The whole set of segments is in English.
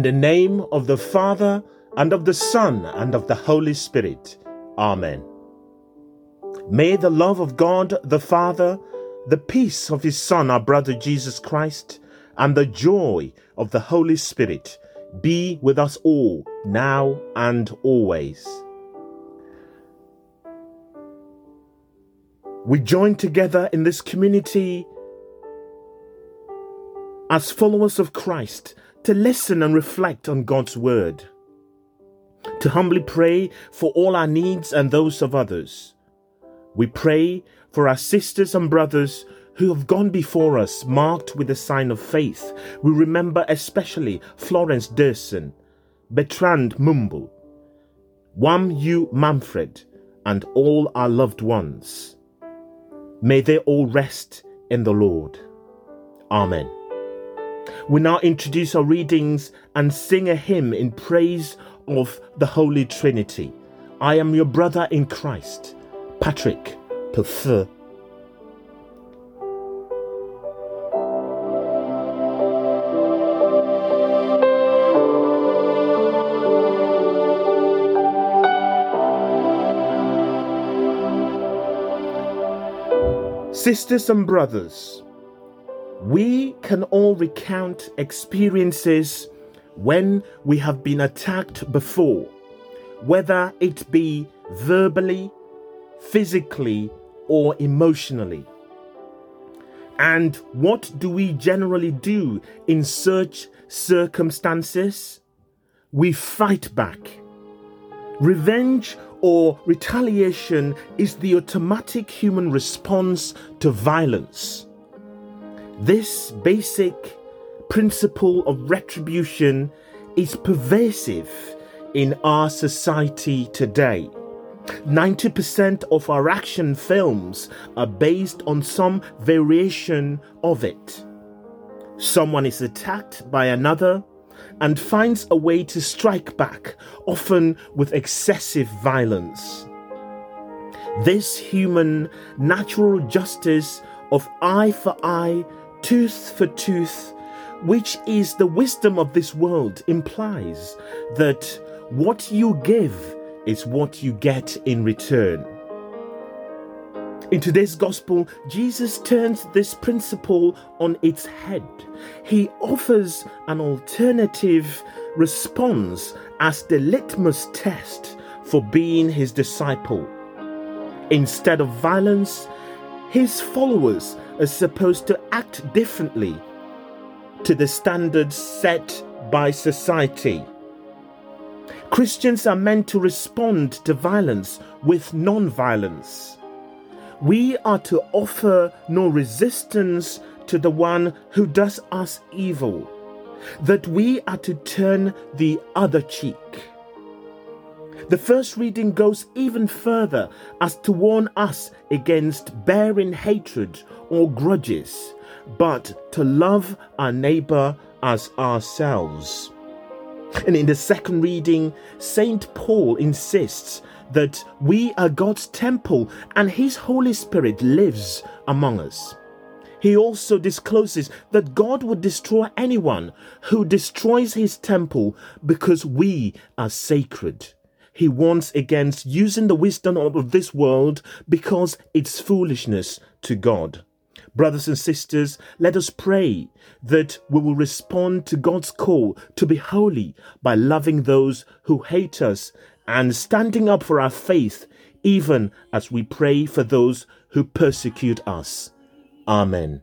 In the name of the Father, and of the Son, and of the Holy Spirit. Amen. May the love of God the Father, the peace of His Son, our brother Jesus Christ, and the joy of the Holy Spirit be with us all, now and always. We join together in this community as followers of Christ to listen and reflect on God's word, to humbly pray for all our needs and those of others. We pray for our sisters and brothers who have gone before us, marked with the sign of faith. We remember especially Florence Derson, Bertrand Mumble, Wam Yu Manfred, and all our loved ones. May they all rest in the Lord. Amen. We now introduce our readings and sing a hymn in praise of the Holy Trinity. I am your brother in Christ, Patrick Pelfeur. Sisters and brothers, we can all recount experiences when we have been attacked before, whether it be verbally, physically, or emotionally. And what do we generally do in such circumstances? We fight back. Revenge or retaliation is the automatic human response to violence. This basic principle of retribution is pervasive in our society today. 90% of our action films are based on some variation of it. Someone is attacked by another and finds a way to strike back, often with excessive violence. This human natural justice of eye for eye tooth for tooth, which is the wisdom of this world, implies that what you give is what you get in return. In today's gospel, Jesus turns this principle on its head. He offers an alternative response as the litmus test for being his disciple. Instead of violence, his followers are supposed to act differently to the standards set by society. Christians are meant to respond to violence with non violence. We are to offer no resistance to the one who does us evil, that we are to turn the other cheek. The first reading goes even further as to warn us against bearing hatred or grudges, but to love our neighbor as ourselves. And in the second reading, St. Paul insists that we are God's temple and His Holy Spirit lives among us. He also discloses that God would destroy anyone who destroys His temple because we are sacred he warns against using the wisdom of this world because it's foolishness to God. Brothers and sisters, let us pray that we will respond to God's call to be holy by loving those who hate us and standing up for our faith, even as we pray for those who persecute us. Amen.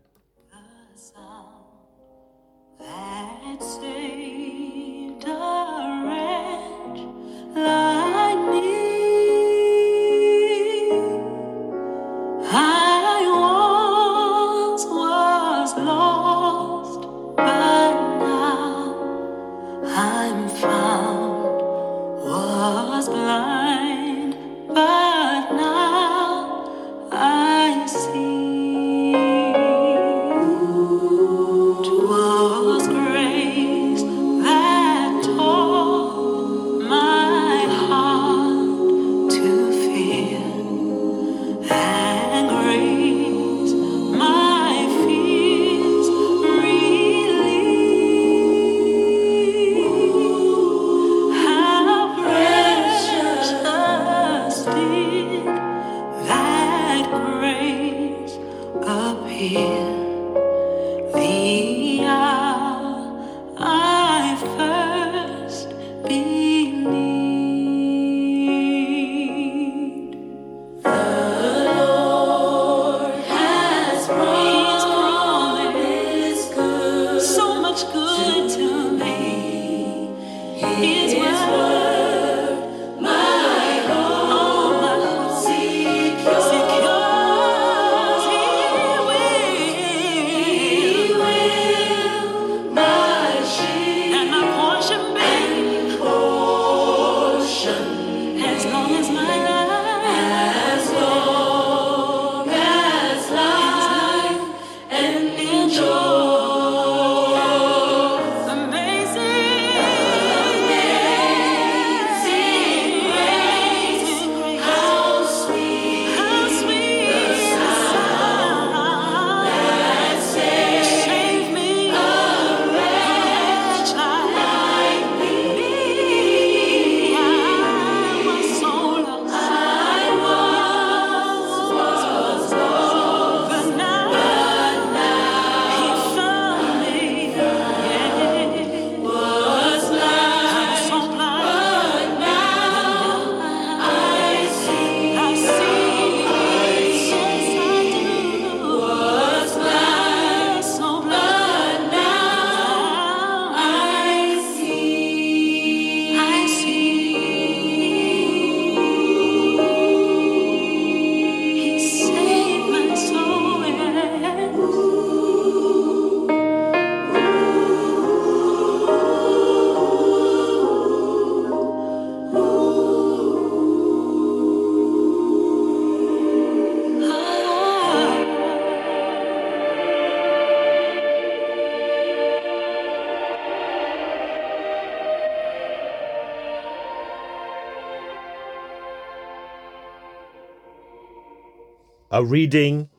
A reading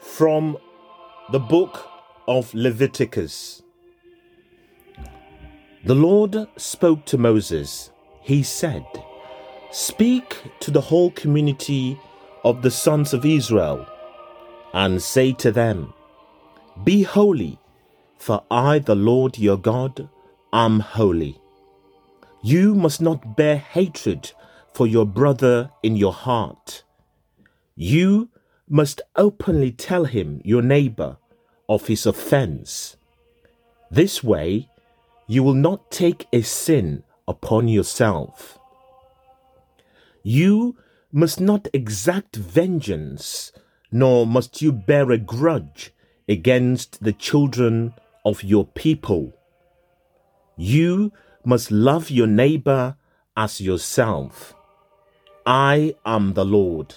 from the book of Leviticus. The Lord spoke to Moses. He said, Speak to the whole community of the sons of Israel and say to them, Be holy, for I, the Lord your God, am holy. You must not bear hatred for your brother in your heart. You must openly tell him, your neighbor, of his offense. This way, you will not take a sin upon yourself. You must not exact vengeance, nor must you bear a grudge against the children of your people. You must love your neighbor as yourself. I am the Lord.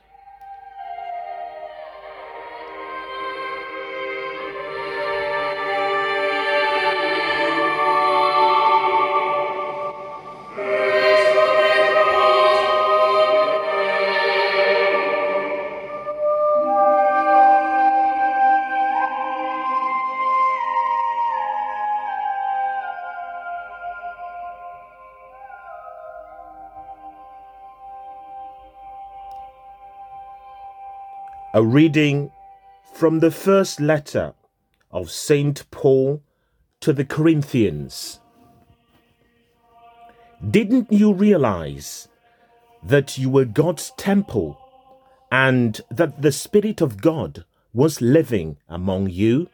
A reading from the first letter of St. Paul to the Corinthians. Didn't you realize that you were God's temple and that the Spirit of God was living among you?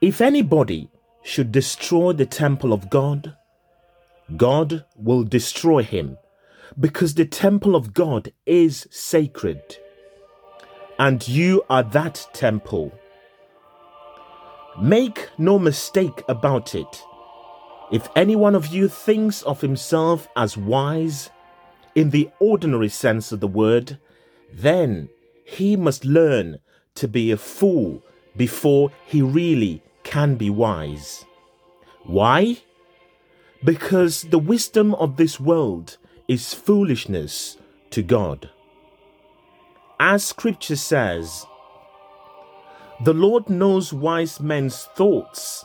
If anybody should destroy the temple of God, God will destroy him because the temple of God is sacred and you are that temple. Make no mistake about it. If any one of you thinks of himself as wise, in the ordinary sense of the word, then he must learn to be a fool before he really can be wise. Why? Because the wisdom of this world is foolishness to God. As scripture says, the Lord knows wise men's thoughts.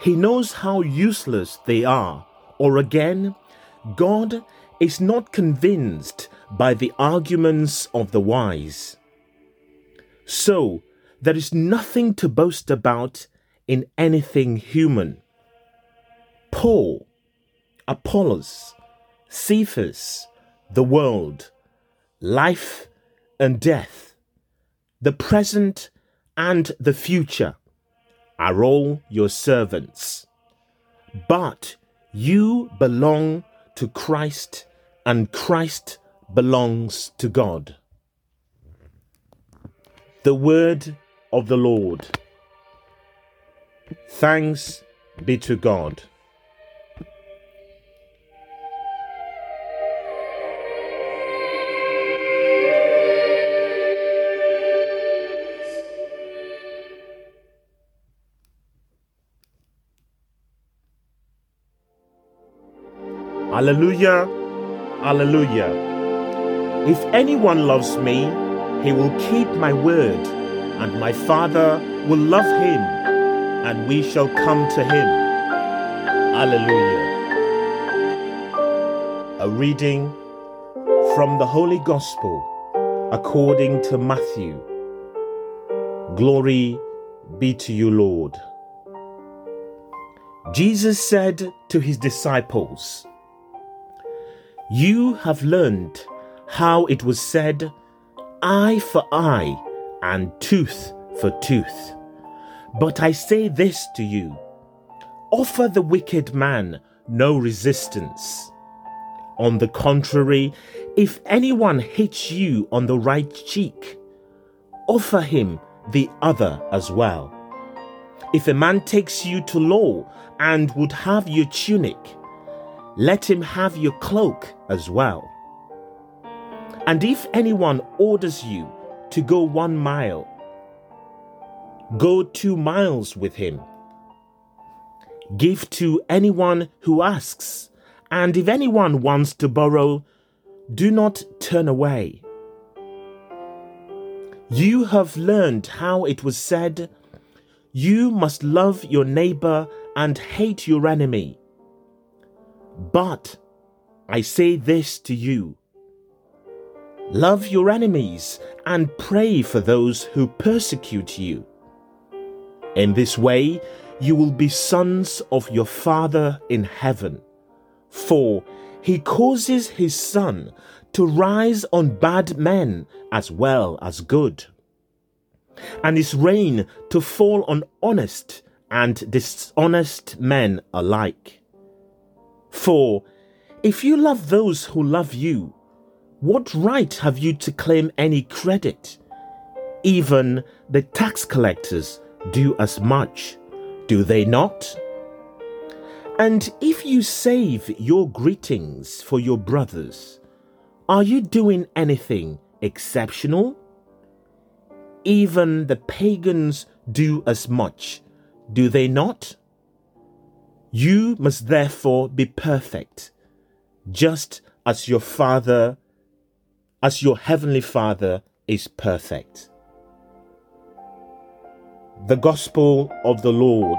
He knows how useless they are. Or again, God is not convinced by the arguments of the wise. So, there is nothing to boast about in anything human. Paul, Apollos, Cephas, the world, life and death, the present and the future, are all your servants. But you belong to Christ, and Christ belongs to God. The word of the Lord. Thanks be to God. Alleluia, Alleluia. If anyone loves me, he will keep my word, and my Father will love him, and we shall come to him. Alleluia. A reading from the Holy Gospel according to Matthew. Glory be to you, Lord. Jesus said to his disciples, you have learned how it was said, eye for eye and tooth for tooth. But I say this to you offer the wicked man no resistance. On the contrary, if anyone hits you on the right cheek, offer him the other as well. If a man takes you to law and would have your tunic, let him have your cloak as well. And if anyone orders you to go one mile, go two miles with him. Give to anyone who asks, and if anyone wants to borrow, do not turn away. You have learned how it was said, You must love your neighbor and hate your enemy. But I say this to you love your enemies and pray for those who persecute you. In this way, you will be sons of your Father in heaven. For he causes his sun to rise on bad men as well as good, and his rain to fall on honest and dishonest men alike. For if you love those who love you, what right have you to claim any credit? Even the tax collectors do as much, do they not? And if you save your greetings for your brothers, are you doing anything exceptional? Even the pagans do as much, do they not? You must therefore be perfect, just as your Father, as your heavenly Father is perfect. The Gospel of the Lord.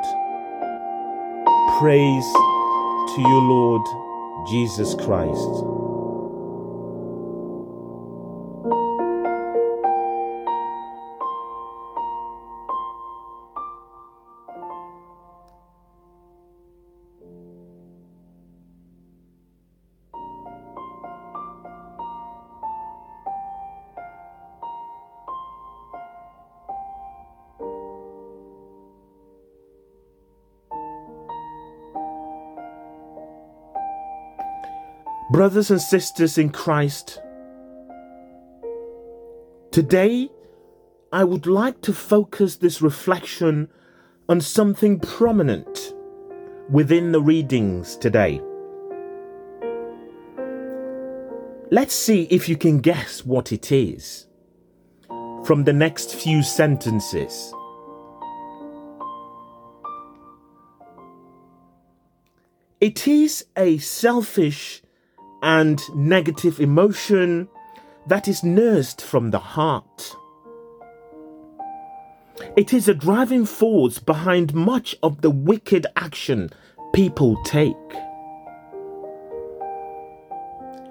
Praise to you, Lord Jesus Christ. Brothers and sisters in Christ, today I would like to focus this reflection on something prominent within the readings today. Let's see if you can guess what it is from the next few sentences. It is a selfish and negative emotion that is nursed from the heart. It is a driving force behind much of the wicked action people take.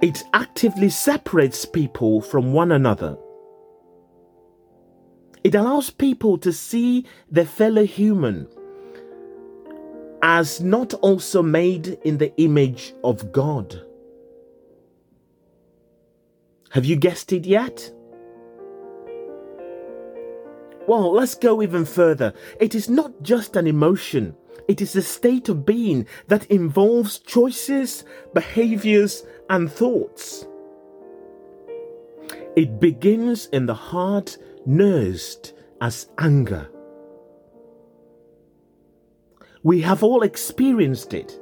It actively separates people from one another. It allows people to see their fellow human as not also made in the image of God. Have you guessed it yet? Well, let's go even further. It is not just an emotion, it is a state of being that involves choices, behaviors, and thoughts. It begins in the heart, nursed as anger. We have all experienced it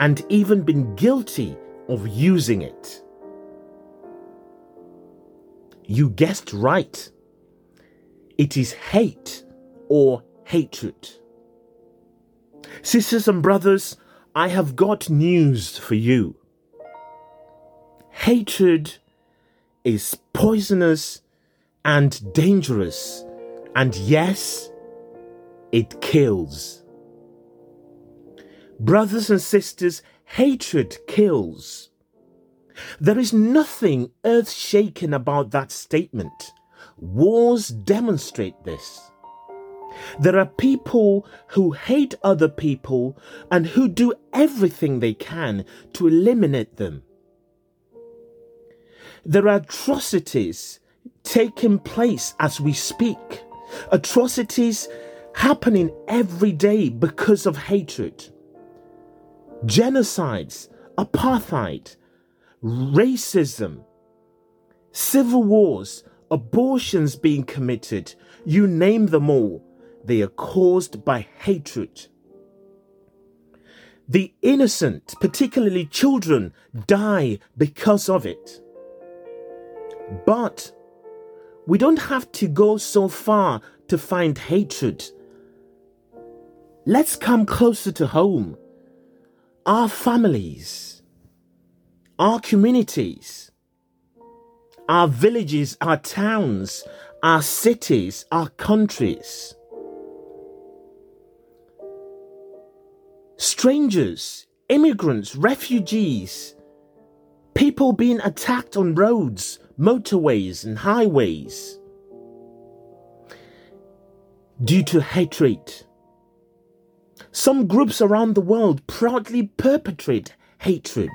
and even been guilty of using it. You guessed right. It is hate or hatred. Sisters and brothers, I have got news for you. Hatred is poisonous and dangerous, and yes, it kills. Brothers and sisters, hatred kills. There is nothing earth shaking about that statement. Wars demonstrate this. There are people who hate other people and who do everything they can to eliminate them. There are atrocities taking place as we speak, atrocities happening every day because of hatred. Genocides, apartheid, racism, civil wars, abortions being committed, you name them all, they are caused by hatred. The innocent, particularly children, die because of it. But we don't have to go so far to find hatred. let's come closer to home. Our families, our communities, our villages, our towns, our cities, our countries. Strangers, immigrants, refugees, people being attacked on roads, motorways, and highways due to hatred. Some groups around the world proudly perpetrate hatred.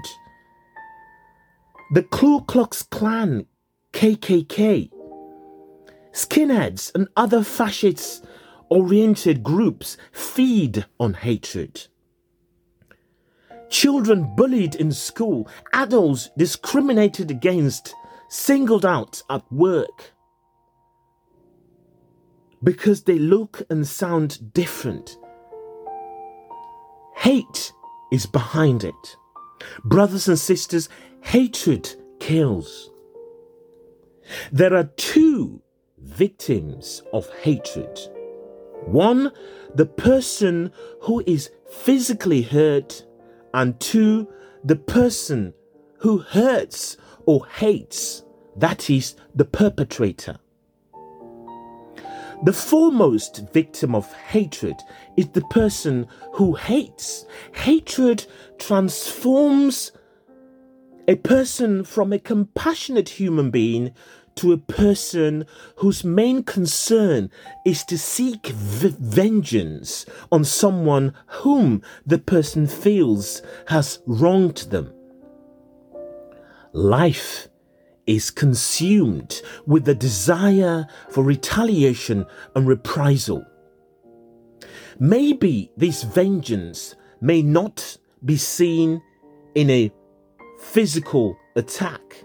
The Ku Klux Klan, KKK, skinheads, and other fascist oriented groups feed on hatred. Children bullied in school, adults discriminated against, singled out at work because they look and sound different. Hate is behind it. Brothers and sisters, hatred kills. There are two victims of hatred. One, the person who is physically hurt, and two, the person who hurts or hates, that is, the perpetrator. The foremost victim of hatred is the person who hates. Hatred transforms a person from a compassionate human being to a person whose main concern is to seek v- vengeance on someone whom the person feels has wronged them. Life is consumed with the desire for retaliation and reprisal. Maybe this vengeance may not be seen in a physical attack.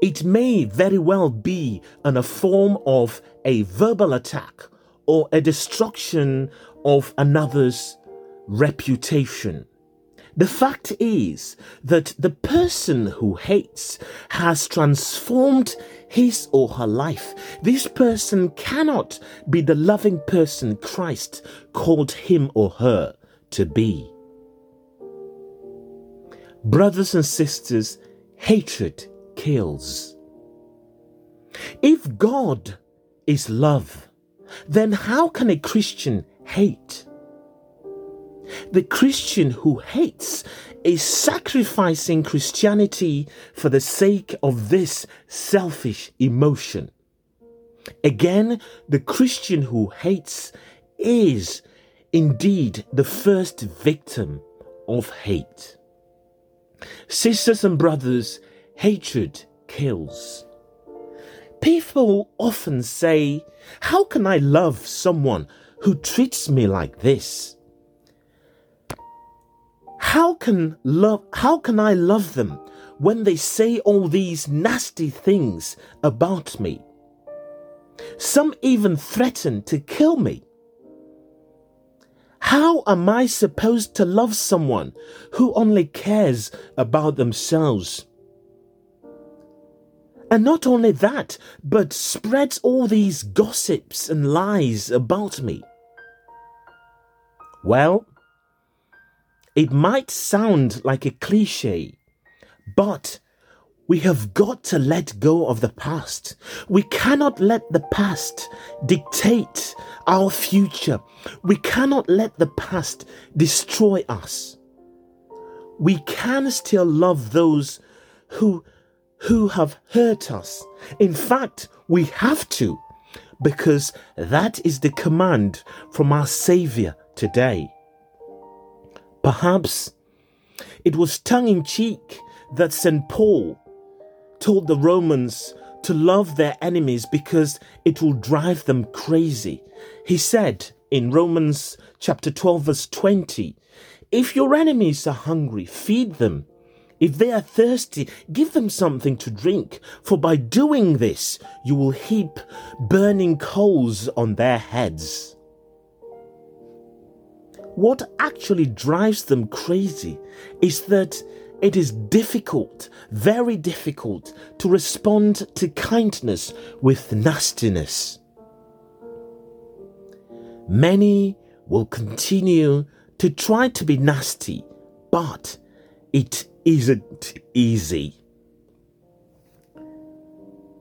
It may very well be in a form of a verbal attack or a destruction of another's reputation. The fact is that the person who hates has transformed his or her life. This person cannot be the loving person Christ called him or her to be. Brothers and sisters, hatred kills. If God is love, then how can a Christian hate? The Christian who hates is sacrificing Christianity for the sake of this selfish emotion. Again, the Christian who hates is indeed the first victim of hate. Sisters and brothers, hatred kills. People often say, How can I love someone who treats me like this? How can love how can I love them when they say all these nasty things about me? Some even threaten to kill me. How am I supposed to love someone who only cares about themselves? And not only that, but spreads all these gossips and lies about me. Well, it might sound like a cliche, but we have got to let go of the past. We cannot let the past dictate our future. We cannot let the past destroy us. We can still love those who who have hurt us. In fact, we have to because that is the command from our savior today. Perhaps it was tongue in cheek that St. Paul told the Romans to love their enemies because it will drive them crazy. He said in Romans chapter 12, verse 20, If your enemies are hungry, feed them. If they are thirsty, give them something to drink, for by doing this, you will heap burning coals on their heads what actually drives them crazy is that it is difficult, very difficult, to respond to kindness with nastiness. Many will continue to try to be nasty, but it isn't easy.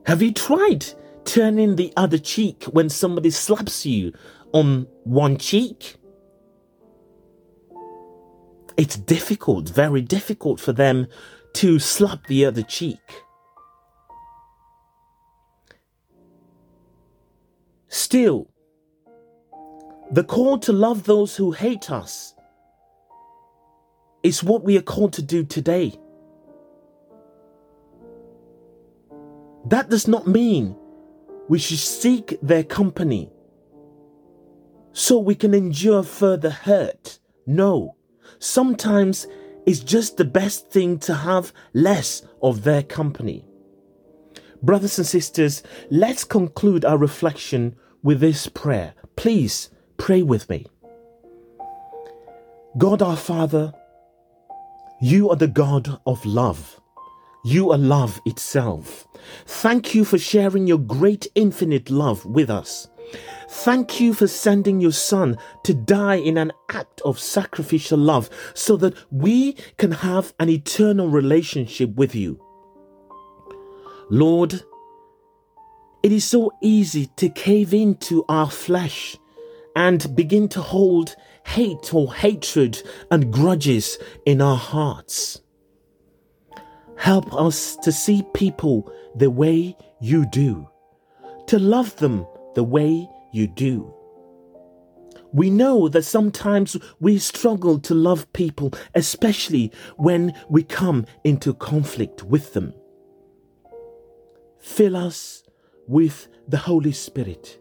Have you tried turning the other cheek when somebody slaps you on one cheek? It's difficult, very difficult for them to slap the other cheek. Still, the call to love those who hate us is what we are called to do today. That does not mean we should seek their company so we can endure further hurt. No, sometimes it's just the best thing to have less of their company. Brothers and sisters, let's conclude our reflection with this prayer. Please pray with me. God our Father, you are the God of love. You are love itself. Thank you for sharing your great infinite love with us. Thank you for sending your Son to die in an act of sacrificial love so that we can have an eternal relationship with you. Lord, it is so easy to cave into our flesh and begin to hold hate or hatred and grudges in our hearts. Help us to see people the way you do, to love them the way you do. We know that sometimes we struggle to love people, especially when we come into conflict with them. Fill us with the Holy Spirit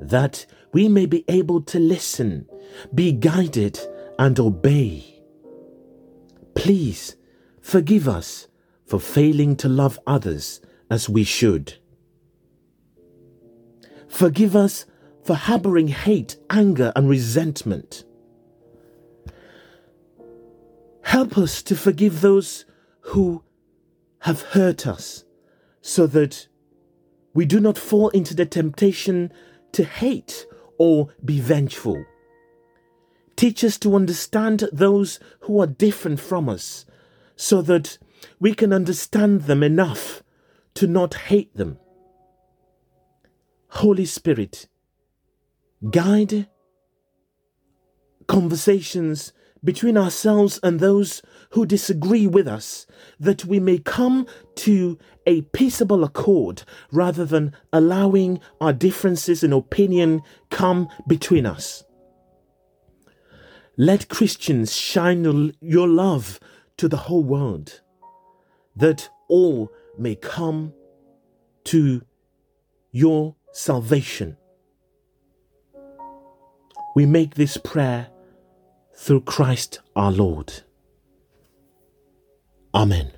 that we may be able to listen, be guided, and obey. Please forgive us for failing to love others as we should. Forgive us for harboring hate, anger, and resentment. Help us to forgive those who have hurt us so that we do not fall into the temptation to hate or be vengeful. Teach us to understand those who are different from us so that we can understand them enough to not hate them. Holy Spirit, guide conversations between ourselves and those who disagree with us, that we may come to a peaceable accord rather than allowing our differences in opinion come between us. Let Christians shine your love to the whole world that all may come to your salvation. We make this prayer through Christ our Lord. Amen.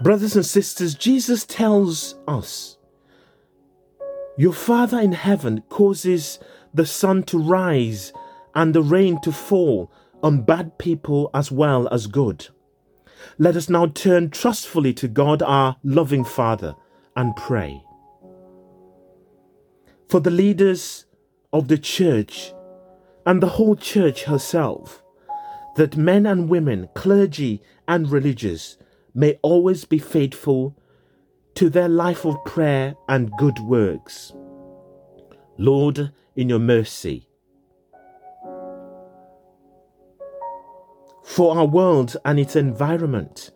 Brothers and sisters, Jesus tells us Your Father in heaven causes the sun to rise and the rain to fall on bad people as well as good. Let us now turn trustfully to God, our loving Father, and pray. For the leaders of the church and the whole church herself, that men and women, clergy and religious, may always be faithful to their life of prayer and good works. Lord, in your mercy, for our world and its environment,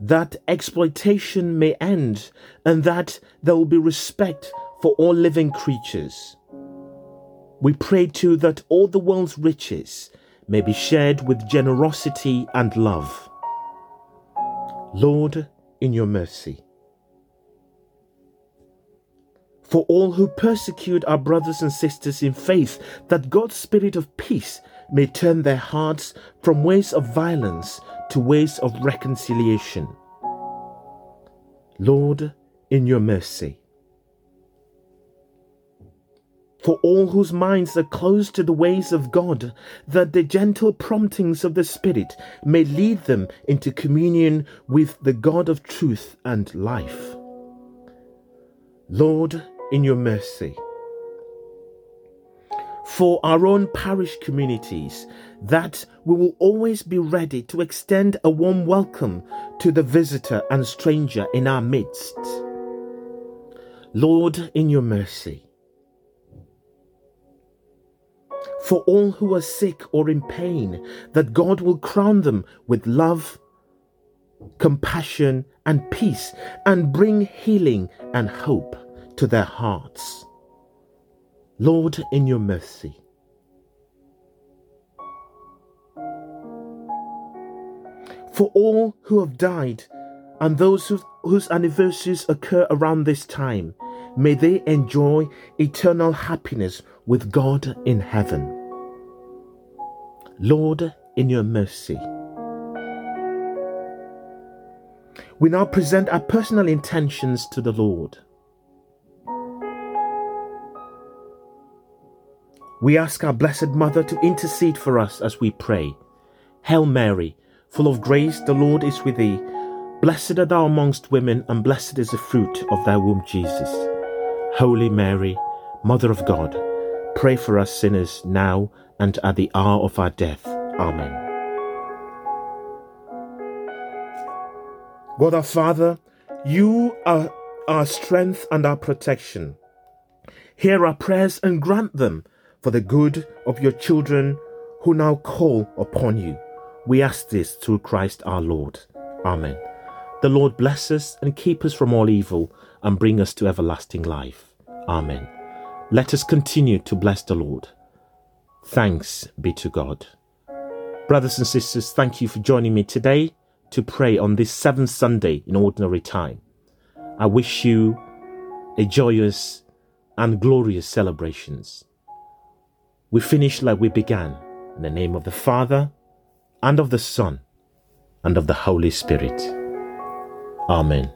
that exploitation may end and that there will be respect for all living creatures. We pray too that all the world's riches may be shared with generosity and love. Lord, in your mercy. For all who persecute our brothers and sisters in faith, that God's Spirit of peace may turn their hearts from ways of violence to ways of reconciliation. Lord, in your mercy. for all whose minds are closed to the ways of God, that the gentle promptings of the Spirit may lead them into communion with the God of truth and life. Lord, in your mercy, for our own parish communities, that we will always be ready to extend a warm welcome to the visitor and stranger in our midst. Lord, in your mercy, for all who are sick or in pain, that God will crown them with love, compassion, and peace, and bring healing and hope to their hearts. Lord, in your mercy. For all who have died and those who, whose anniversaries occur around this time, may they enjoy eternal happiness with God in heaven. Lord, in your mercy. We now present our personal intentions to the Lord. We ask our Blessed Mother to intercede for us as we pray. Hail Mary, full of grace, the Lord is with thee. Blessed art thou amongst women, and blessed is the fruit of thy womb, Jesus. Holy Mary, Mother of God, pray for us sinners now and at the hour of our death. Amen. God our Father, you are our strength and our protection. Hear our prayers and grant them for the good of your children who now call upon you. We ask this through Christ our Lord. Amen. The Lord bless us and keep us from all evil and bring us to everlasting life. Amen. Let us continue to bless the Lord. Thanks be to God. Brothers and sisters, thank you for joining me today to pray on this seventh Sunday in ordinary time. I wish you a joyous and glorious celebrations. We finish like we began, in the name of the Father, and of the Son, and of the Holy Spirit. Amen.